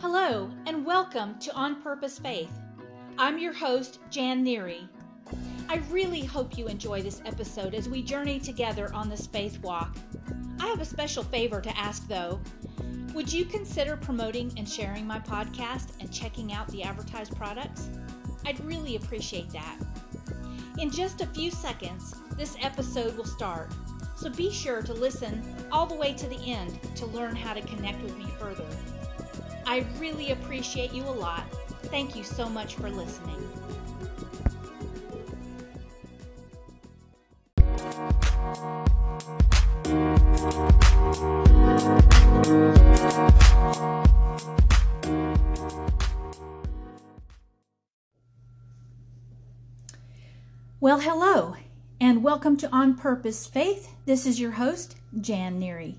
Hello, and welcome to On Purpose Faith. I'm your host, Jan Neary. I really hope you enjoy this episode as we journey together on this faith walk. I have a special favor to ask, though. Would you consider promoting and sharing my podcast and checking out the advertised products? I'd really appreciate that. In just a few seconds, this episode will start, so be sure to listen all the way to the end to learn how to connect with me further. I really appreciate you a lot. Thank you so much for listening. Well, hello, and welcome to On Purpose Faith. This is your host, Jan Neary.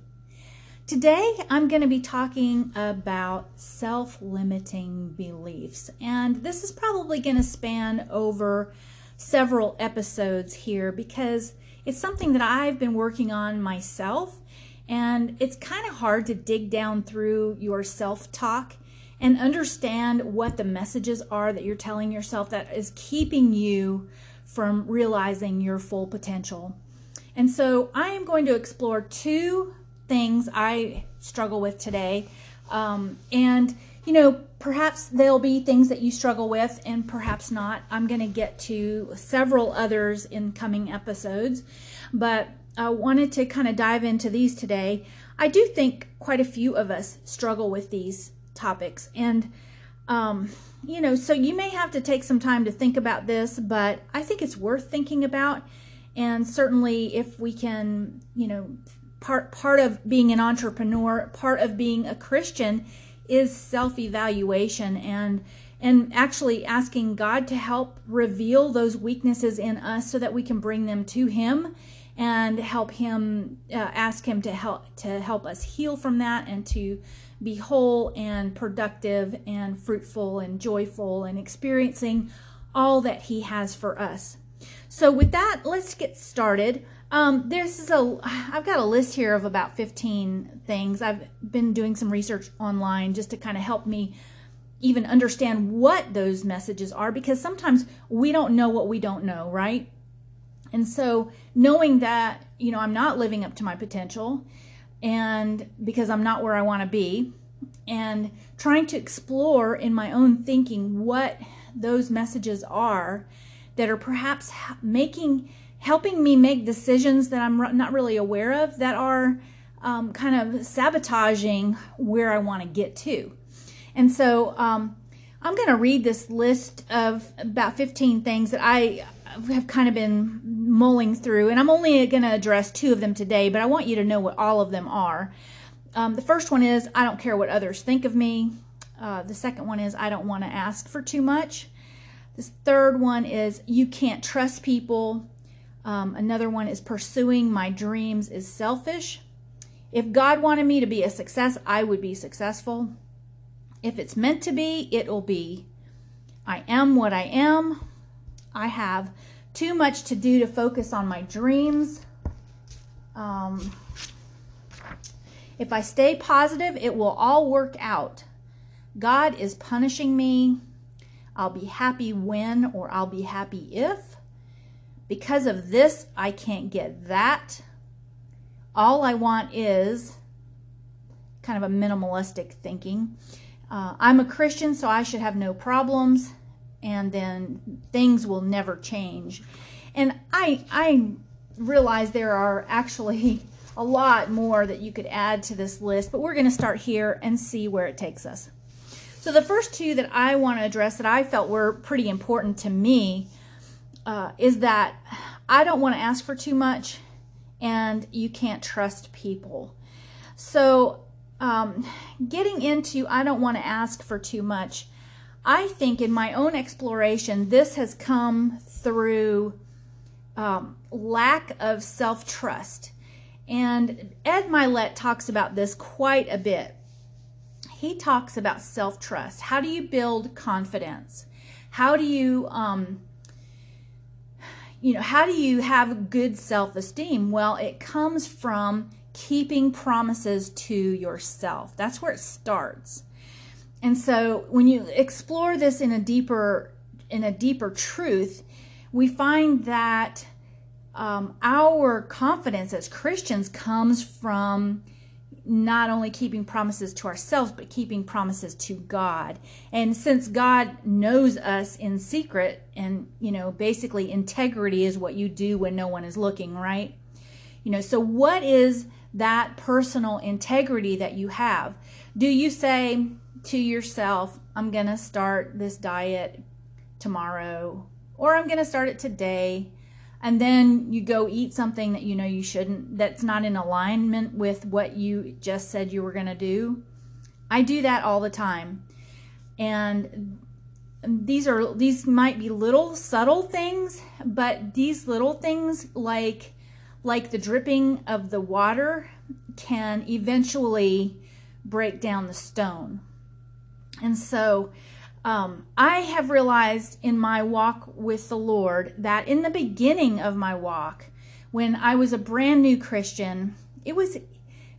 Today, I'm going to be talking about self limiting beliefs, and this is probably going to span over several episodes here because it's something that I've been working on myself, and it's kind of hard to dig down through your self talk and understand what the messages are that you're telling yourself that is keeping you from realizing your full potential. And so I am going to explore two things I struggle with today. Um, and, you know, perhaps there'll be things that you struggle with and perhaps not. I'm going to get to several others in coming episodes, but I wanted to kind of dive into these today. I do think quite a few of us struggle with these topics. And, um, you know, so you may have to take some time to think about this, but I think it's worth thinking about. And certainly, if we can, you know, part part of being an entrepreneur, part of being a Christian is self-evaluation and and actually asking God to help reveal those weaknesses in us so that we can bring them to him and help him uh, ask him to help to help us heal from that and to be whole and productive and fruitful and joyful and experiencing all that he has for us. So with that, let's get started. Um, this is a, I've got a list here of about 15 things. I've been doing some research online just to kind of help me even understand what those messages are because sometimes we don't know what we don't know, right? And so knowing that, you know, I'm not living up to my potential and because I'm not where I want to be and trying to explore in my own thinking what those messages are that are perhaps making helping me make decisions that I'm not really aware of that are um, kind of sabotaging where I want to get to. And so um, I'm going to read this list of about 15 things that I have kind of been mulling through, and I'm only going to address two of them today, but I want you to know what all of them are. Um, the first one is I don't care what others think of me. Uh, the second one is I don't want to ask for too much. This third one is you can't trust people. Um, another one is pursuing my dreams is selfish. If God wanted me to be a success, I would be successful. If it's meant to be, it will be. I am what I am. I have too much to do to focus on my dreams. Um, if I stay positive, it will all work out. God is punishing me. I'll be happy when or I'll be happy if. Because of this, I can't get that. All I want is kind of a minimalistic thinking. Uh, I'm a Christian, so I should have no problems, and then things will never change. And I, I realize there are actually a lot more that you could add to this list, but we're going to start here and see where it takes us. So, the first two that I want to address that I felt were pretty important to me uh, is that I don't want to ask for too much and you can't trust people. So, um, getting into I don't want to ask for too much, I think in my own exploration, this has come through um, lack of self trust. And Ed Mylett talks about this quite a bit. He talks about self trust. How do you build confidence? How do you um, you know, how do you have good self esteem? Well, it comes from keeping promises to yourself. That's where it starts. and so when you explore this in a deeper in a deeper truth, we find that um, our confidence as Christians comes from not only keeping promises to ourselves, but keeping promises to God. And since God knows us in secret, and, you know, basically integrity is what you do when no one is looking, right? You know, so what is that personal integrity that you have? Do you say to yourself, I'm going to start this diet tomorrow, or I'm going to start it today? And then you go eat something that you know you shouldn't that's not in alignment with what you just said you were going to do. I do that all the time. And these are these might be little subtle things but these little things like like the dripping of the water can eventually break down the stone. And so um, I have realized in my walk with the Lord that in the beginning of my walk, when I was a brand new Christian, it was it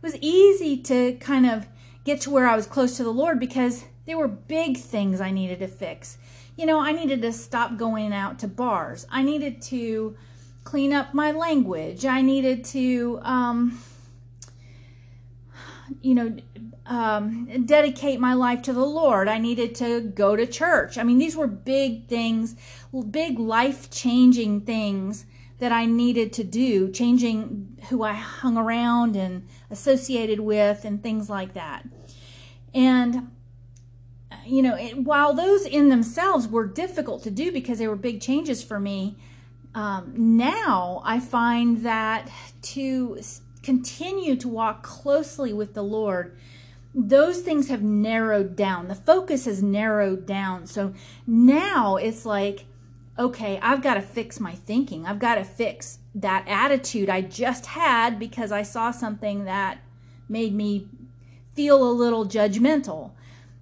was easy to kind of get to where I was close to the Lord because there were big things I needed to fix. You know, I needed to stop going out to bars. I needed to clean up my language. I needed to, um, you know, um, dedicate my life to the Lord. I needed to go to church. I mean, these were big things, big life changing things that I needed to do, changing who I hung around and associated with, and things like that. And, you know, it, while those in themselves were difficult to do because they were big changes for me, um, now I find that to continue to walk closely with the Lord those things have narrowed down. The focus has narrowed down. So now it's like, okay, I've got to fix my thinking. I've got to fix that attitude I just had because I saw something that made me feel a little judgmental.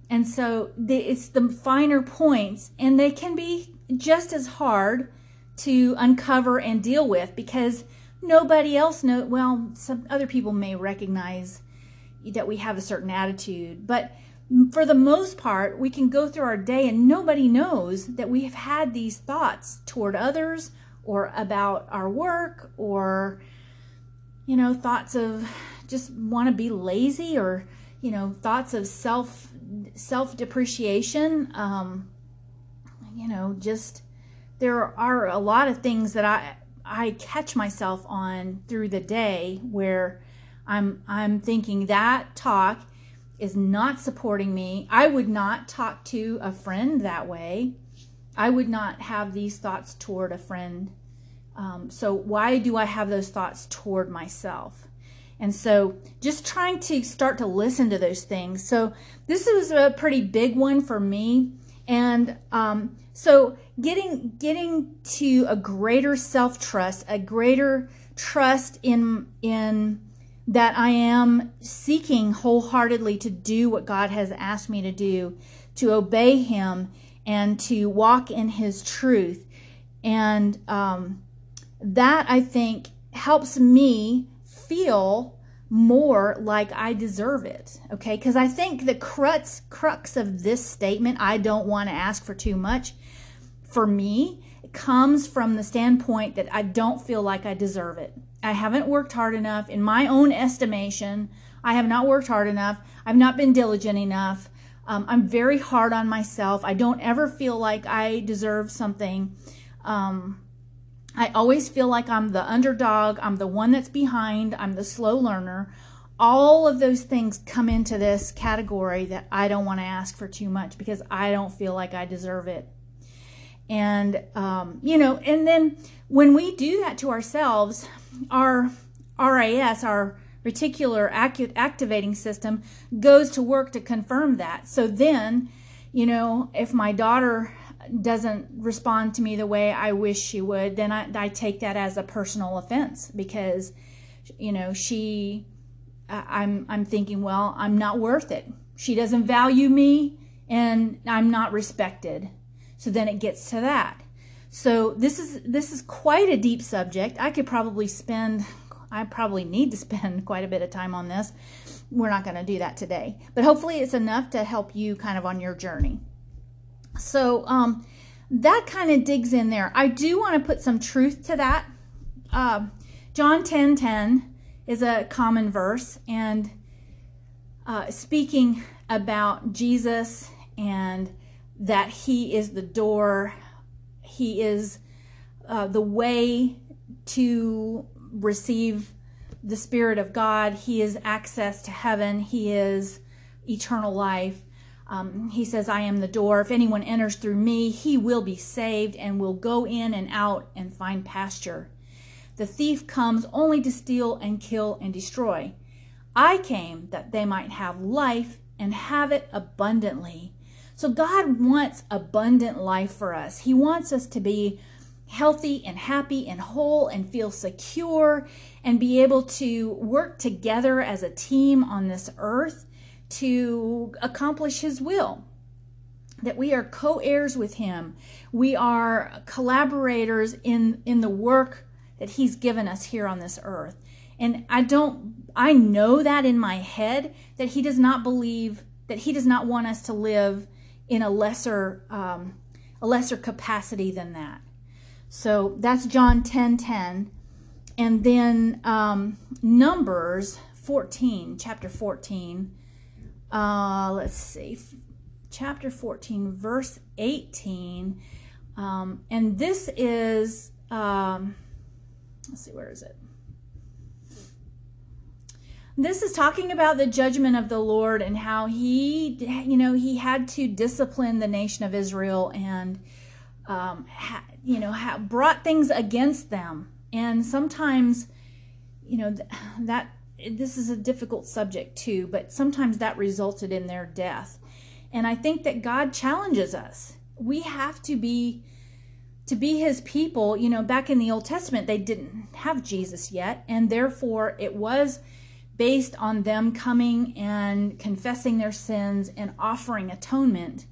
And so it's the finer points, and they can be just as hard to uncover and deal with because nobody else know. Well, some other people may recognize that we have a certain attitude. But for the most part, we can go through our day and nobody knows that we have had these thoughts toward others or about our work or, you know, thoughts of just want to be lazy or, you know, thoughts of self self depreciation. Um, you know, just there are a lot of things that I I catch myself on through the day where I'm I'm thinking that talk is not supporting me. I would not talk to a friend that way. I would not have these thoughts toward a friend. Um, so why do I have those thoughts toward myself? And so just trying to start to listen to those things. So this was a pretty big one for me. And um, so getting getting to a greater self trust, a greater trust in in that I am seeking wholeheartedly to do what God has asked me to do, to obey Him and to walk in His truth. And um, that I think helps me feel more like I deserve it. Okay, because I think the crux crux of this statement, I don't want to ask for too much, for me, comes from the standpoint that I don't feel like I deserve it. I haven't worked hard enough. In my own estimation, I have not worked hard enough. I've not been diligent enough. Um, I'm very hard on myself. I don't ever feel like I deserve something. Um, I always feel like I'm the underdog. I'm the one that's behind. I'm the slow learner. All of those things come into this category that I don't want to ask for too much because I don't feel like I deserve it. And, um, you know, and then when we do that to ourselves, our RAS, our reticular activating system, goes to work to confirm that. So then, you know, if my daughter doesn't respond to me the way I wish she would, then I, I take that as a personal offense because, you know, she, I'm, I'm thinking, well, I'm not worth it. She doesn't value me and I'm not respected. So then it gets to that. So this is this is quite a deep subject. I could probably spend I probably need to spend quite a bit of time on this. We're not going to do that today, but hopefully it's enough to help you kind of on your journey. So um, that kind of digs in there. I do want to put some truth to that. Uh, John 10 10 is a common verse, and uh, speaking about Jesus and that he is the door, he is uh, the way to receive the Spirit of God, he is access to heaven, he is eternal life. Um, he says, I am the door. If anyone enters through me, he will be saved and will go in and out and find pasture. The thief comes only to steal and kill and destroy. I came that they might have life and have it abundantly. So God wants abundant life for us. He wants us to be healthy and happy and whole and feel secure and be able to work together as a team on this earth to accomplish His will. That we are co heirs with Him. We are collaborators in, in the work that He's given us here on this earth. And I don't, I know that in my head that He does not believe, that He does not want us to live in a lesser, um, a lesser capacity than that. So that's John 10 10. And then um, Numbers 14, chapter 14. Uh, let's see, chapter 14, verse 18. Um, and this is, um, let's see, where is it? This is talking about the judgment of the Lord and how he, you know, he had to discipline the nation of Israel and, um, ha, you know, ha, brought things against them. And sometimes, you know, th- that this is a difficult subject too, but sometimes that resulted in their death. And I think that God challenges us. We have to be to be his people, you know, back in the Old Testament, they didn't have Jesus yet, and therefore it was based on them coming and confessing their sins and offering atonement.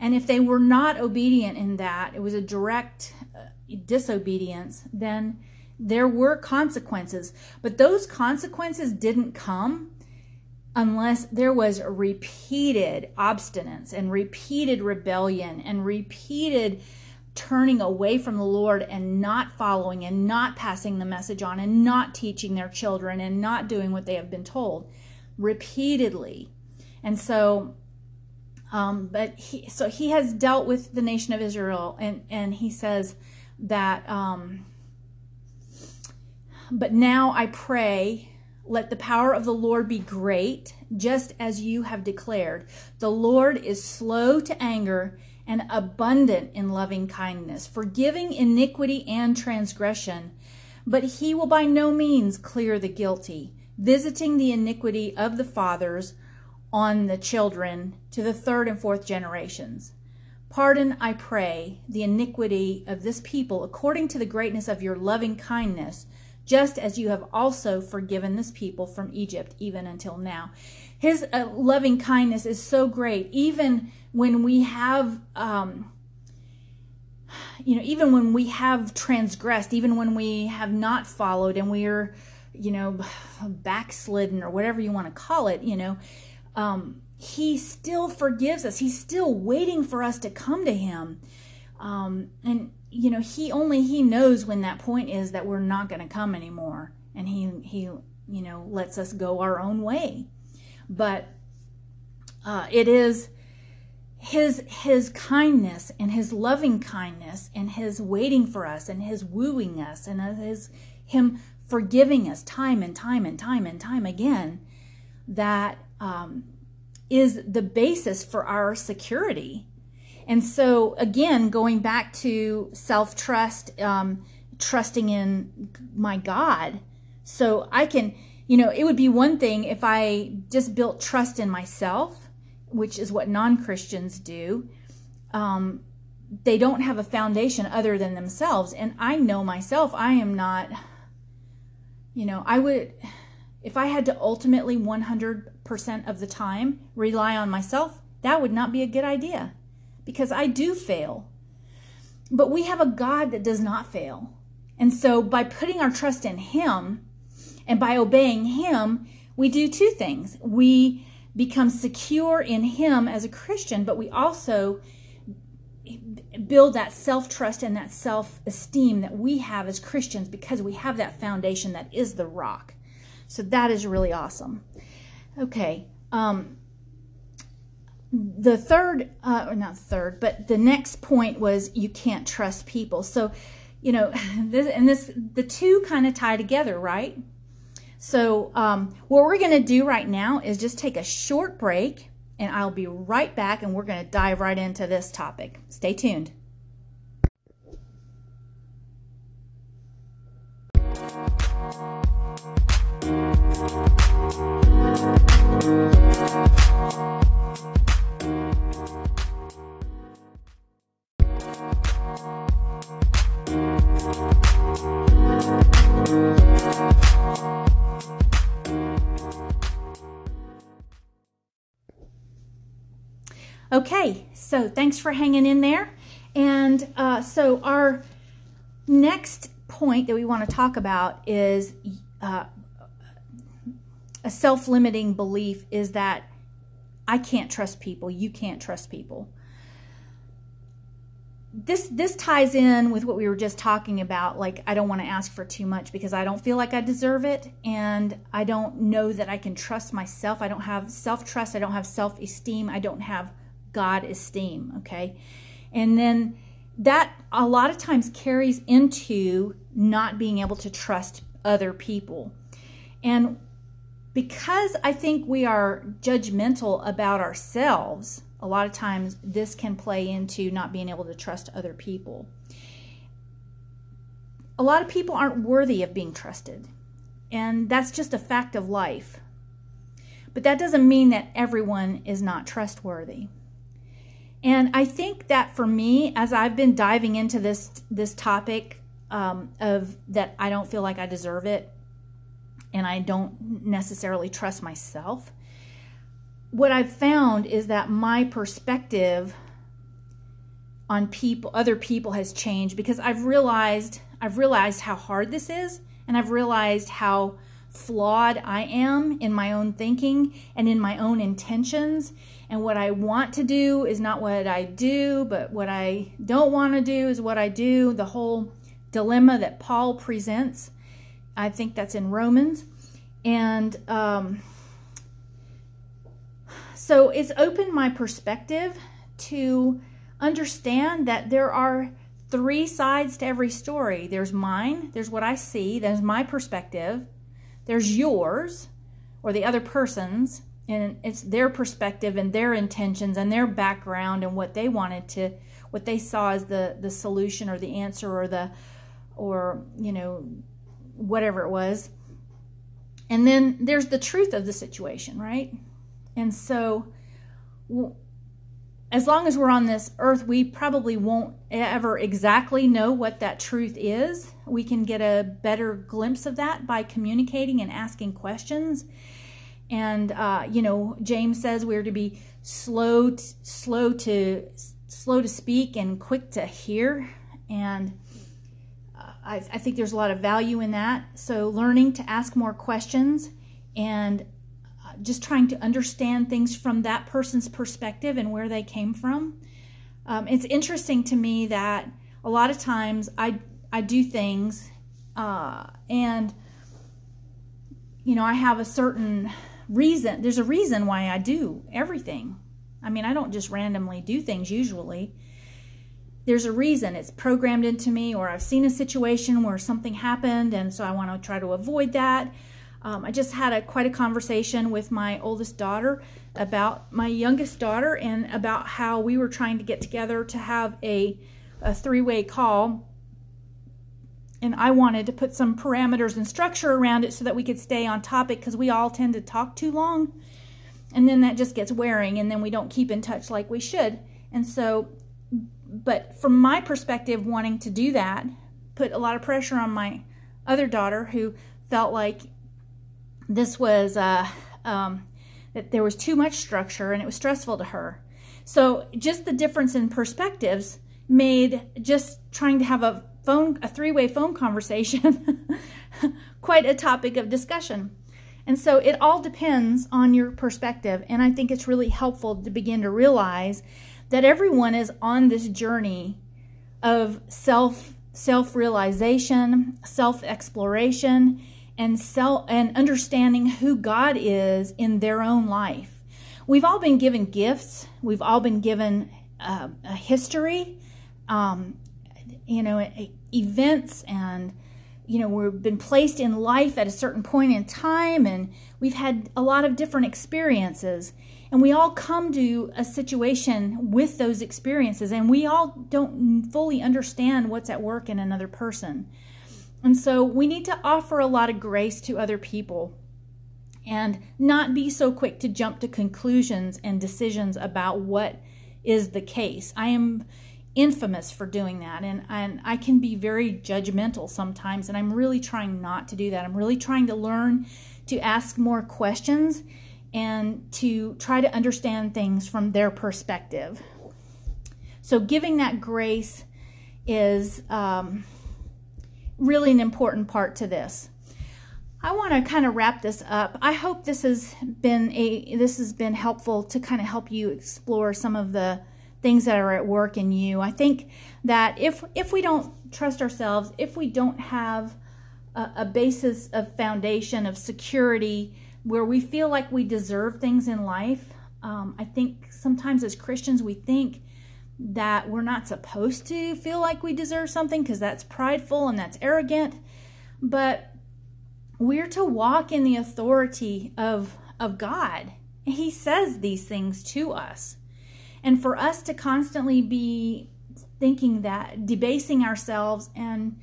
And if they were not obedient in that, it was a direct uh, disobedience, then there were consequences. But those consequences didn't come unless there was repeated obstinance and repeated rebellion and repeated turning away from the Lord and not following and not passing the message on and not teaching their children and not doing what they have been told repeatedly. And so, um, but he, so he has dealt with the nation of Israel and, and he says that, um, but now I pray, let the power of the Lord be great, just as you have declared. The Lord is slow to anger and abundant in loving kindness, forgiving iniquity and transgression. But he will by no means clear the guilty, visiting the iniquity of the fathers on the children to the third and fourth generations. Pardon, I pray, the iniquity of this people according to the greatness of your loving kindness, just as you have also forgiven this people from Egypt, even until now. His uh, loving kindness is so great, even when we have, um, you know, even when we have transgressed, even when we have not followed and we are, you know, backslidden or whatever you want to call it, you know, um, he still forgives us. He's still waiting for us to come to him. Um, and you know, he only he knows when that point is that we're not going to come anymore, and he he you know lets us go our own way. But uh, it is his his kindness and his loving kindness and his waiting for us and his wooing us and his him forgiving us time and time and time and time again that um, is the basis for our security and so, again, going back to self trust, um, trusting in my God. So I can, you know, it would be one thing if I just built trust in myself, which is what non Christians do. Um, they don't have a foundation other than themselves. And I know myself, I am not, you know, I would, if I had to ultimately 100% of the time rely on myself, that would not be a good idea because I do fail. But we have a God that does not fail. And so by putting our trust in Him And by obeying Him, we do two things. We become secure in Him as a Christian, but we also build that self trust and that self esteem that we have as Christians because we have that foundation that is the rock. So that is really awesome. Okay. Um, the third, uh, or not third, but the next point was you can't trust people. So, you know, this, and this, the two kind of tie together, right? So, um, what we're going to do right now is just take a short break and I'll be right back and we're going to dive right into this topic. Stay tuned. So thanks for hanging in there. And uh, so our next point that we want to talk about is uh, a self limiting belief is that I can't trust people, you can't trust people. This this ties in with what we were just talking about like I don't want to ask for too much because I don't feel like I deserve it and I don't know that I can trust myself. I don't have self-trust, I don't have self-esteem, I don't have God esteem, okay? And then that a lot of times carries into not being able to trust other people. And because I think we are judgmental about ourselves, a lot of times this can play into not being able to trust other people. A lot of people aren't worthy of being trusted, and that's just a fact of life. But that doesn't mean that everyone is not trustworthy. And I think that for me, as I've been diving into this this topic um, of that, I don't feel like I deserve it, and I don't necessarily trust myself. What I've found is that my perspective on people, other people, has changed because I've realized I've realized how hard this is, and I've realized how flawed I am in my own thinking and in my own intentions and what I want to do is not what I do, but what I don't want to do is what I do. The whole dilemma that Paul presents, I think that's in Romans. And um, so it's opened my perspective to understand that there are three sides to every story there's mine, there's what I see, there's my perspective, there's yours or the other person's, and it's their perspective and their intentions and their background and what they wanted to what they saw as the the solution or the answer or the or you know whatever it was. And then there's the truth of the situation right? And so as long as we're on this earth we probably won't ever exactly know what that truth is. We can get a better glimpse of that by communicating and asking questions and uh, you know james says we're to be slow slow to slow to speak and quick to hear. And uh, I, I think there's a lot of value in that. So learning to ask more questions and uh, just trying to understand things from that person's perspective and where they came from. Um, it's interesting to me that a lot of times i i do things uh, and you know i have a certain reason there's a reason why I do everything. I mean, I don't just randomly do things usually. There's a reason it's programmed into me, or I've seen a situation where something happened, and so I want to try to avoid that. Um, I just had a quite a conversation with my oldest daughter about my youngest daughter and about how we were trying to get together to have a, a three way call and I wanted to put some parameters and structure around it so that we could stay on topic because we all tend to talk too long. And then that just gets wearing, and then we don't keep in touch like we should. And so, but from my perspective, wanting to do that put a lot of pressure on my other daughter who felt like this was, uh, um, that there was too much structure and it was stressful to her. So, just the difference in perspectives made just trying to have a phone a three-way phone conversation quite a topic of discussion. And so it all depends on your perspective. And I think it's really helpful to begin to realize that everyone is on this journey of self self realization, self exploration, and self and understanding who God is in their own life. We've all been given gifts. We've all been given uh, a history, um, you know, events and you know, we've been placed in life at a certain point in time and we've had a lot of different experiences. And we all come to a situation with those experiences and we all don't fully understand what's at work in another person. And so we need to offer a lot of grace to other people and not be so quick to jump to conclusions and decisions about what is the case. I am infamous for doing that and, and I can be very judgmental sometimes and I'm really trying not to do that. I'm really trying to learn to ask more questions and to try to understand things from their perspective. So giving that grace is um, really an important part to this. I want to kind of wrap this up. I hope this has been a this has been helpful to kind of help you explore some of the things that are at work in you. I think that if if we don't trust ourselves, if we don't have a, a basis of foundation of security where we feel like we deserve things in life, um, I think sometimes as Christians we think that we're not supposed to feel like we deserve something because that's prideful and that's arrogant. But we're to walk in the authority of, of God. He says these things to us. And for us to constantly be thinking that, debasing ourselves and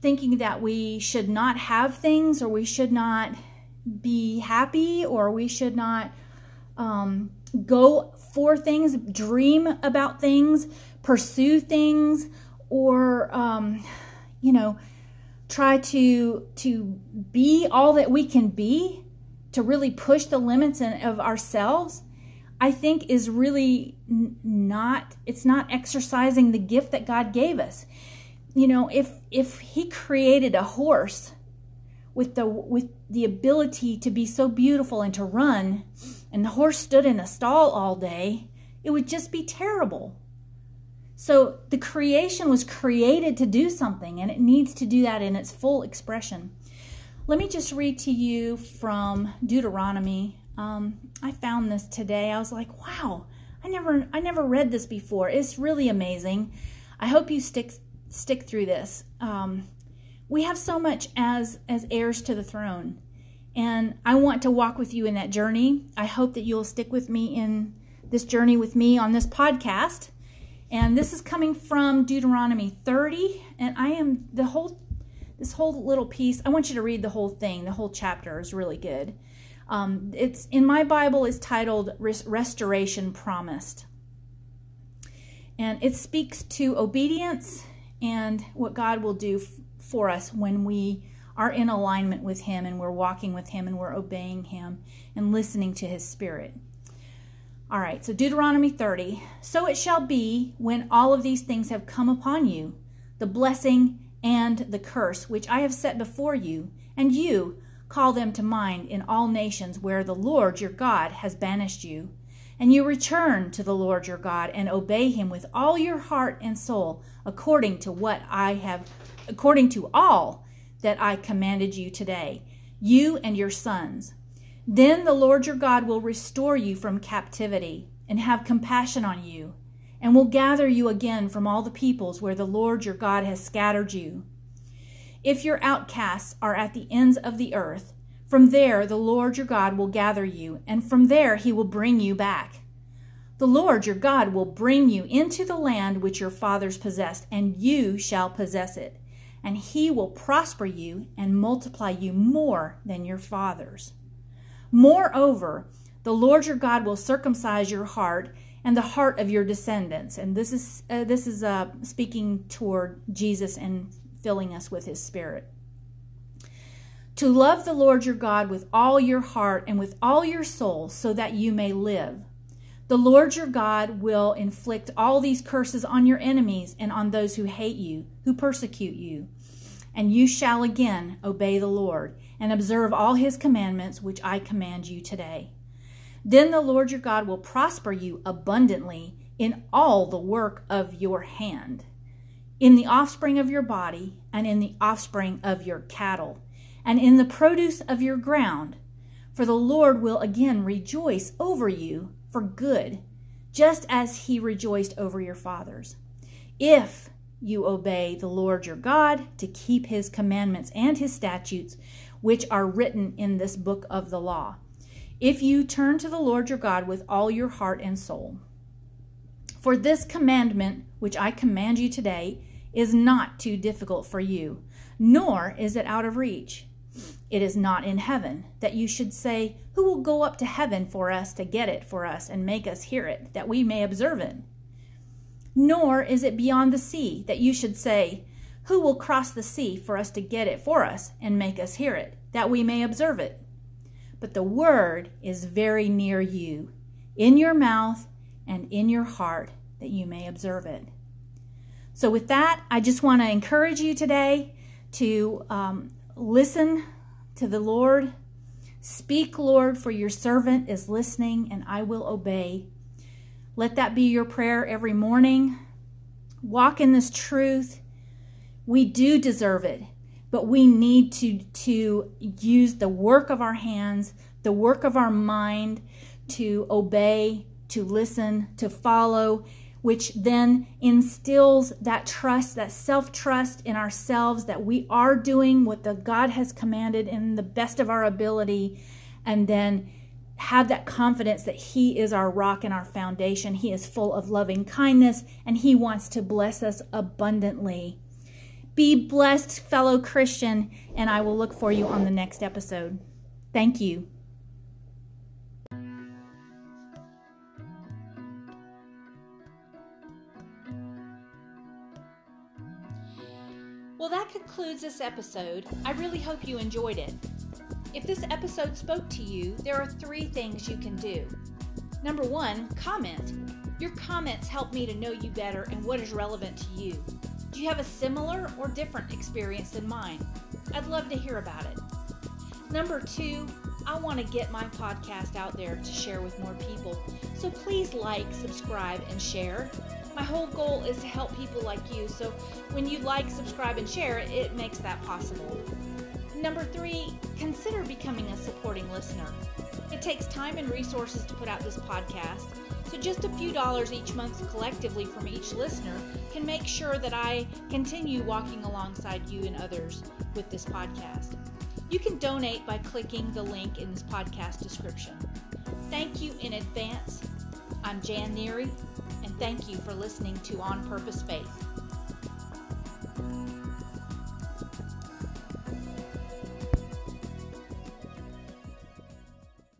thinking that we should not have things or we should not be happy or we should not um, go for things, dream about things, pursue things, or, um, you know, try to to be all that we can be to really push the limits of ourselves I think is really not it's not exercising the gift that God gave us. You know, if if he created a horse with the with the ability to be so beautiful and to run and the horse stood in a stall all day, it would just be terrible. So the creation was created to do something and it needs to do that in its full expression. Let me just read to you from Deuteronomy um, I found this today. I was like, wow, I never I never read this before. It's really amazing. I hope you stick stick through this. Um, we have so much as as heirs to the throne, and I want to walk with you in that journey. I hope that you'll stick with me in this journey with me on this podcast. And this is coming from Deuteronomy 30, and I am the whole this whole little piece. I want you to read the whole thing. The whole chapter is really good. Um, it's in my Bible is titled Restoration Promised. And it speaks to obedience and what God will do f- for us when we are in alignment with Him and we're walking with Him and we're obeying Him and listening to His Spirit. All right, so Deuteronomy 30. So it shall be when all of these things have come upon you, the blessing and the curse which I have set before you, and you, Call them to mind in all nations where the Lord your God has banished you. And you return to the Lord your God and obey him with all your heart and soul, according to what I have, according to all that I commanded you today, you and your sons. Then the Lord your God will restore you from captivity and have compassion on you, and will gather you again from all the peoples where the Lord your God has scattered you if your outcasts are at the ends of the earth, from there the Lord your God will gather you, and from there he will bring you back. The Lord your God will bring you into the land which your fathers possessed, and you shall possess it. And he will prosper you and multiply you more than your fathers. Moreover, the Lord your God will circumcise your heart and the heart of your descendants. And this is uh, this is uh, speaking toward Jesus and filling us with His Spirit. To love the Lord your God with all your heart and with all your soul, so that you may live. The Lord your God will inflict all these curses on your enemies and on those who hate you, who persecute you. And you shall again obey the Lord and observe all his commandments which I command you today. Then the Lord your God will prosper you abundantly in all the work of your hand, in the offspring of your body, and in the offspring of your cattle, and in the produce of your ground. For the Lord will again rejoice over you for good, just as he rejoiced over your fathers. If you obey the Lord your God to keep his commandments and his statutes, which are written in this book of the law. If you turn to the Lord your God with all your heart and soul. For this commandment, which I command you today, is not too difficult for you, nor is it out of reach. It is not in heaven that you should say, Who will go up to heaven for us to get it for us and make us hear it, that we may observe it? Nor is it beyond the sea that you should say, Who will cross the sea for us to get it for us and make us hear it, that we may observe it? But the word is very near you, in your mouth and in your heart, that you may observe it. So, with that, I just want to encourage you today to um, listen to the Lord. Speak, Lord, for your servant is listening and I will obey. Let that be your prayer every morning. Walk in this truth. We do deserve it, but we need to, to use the work of our hands, the work of our mind to obey, to listen, to follow, which then instills that trust, that self trust in ourselves that we are doing what the God has commanded in the best of our ability, and then have that confidence that He is our rock and our foundation. He is full of loving kindness, and He wants to bless us abundantly. Be blessed, fellow Christian, and I will look for you on the next episode. Thank you. Well, that concludes this episode. I really hope you enjoyed it. If this episode spoke to you, there are three things you can do. Number one, comment. Your comments help me to know you better and what is relevant to you. Do you have a similar or different experience than mine? I'd love to hear about it. Number two, I want to get my podcast out there to share with more people. So please like, subscribe, and share. My whole goal is to help people like you, so when you like, subscribe, and share, it makes that possible. Number three, consider becoming a supporting listener. It takes time and resources to put out this podcast, so just a few dollars each month collectively from each listener can make sure that I continue walking alongside you and others with this podcast. You can donate by clicking the link in this podcast description. Thank you in advance. I'm Jan Neary, thank you for listening to On Purpose Faith.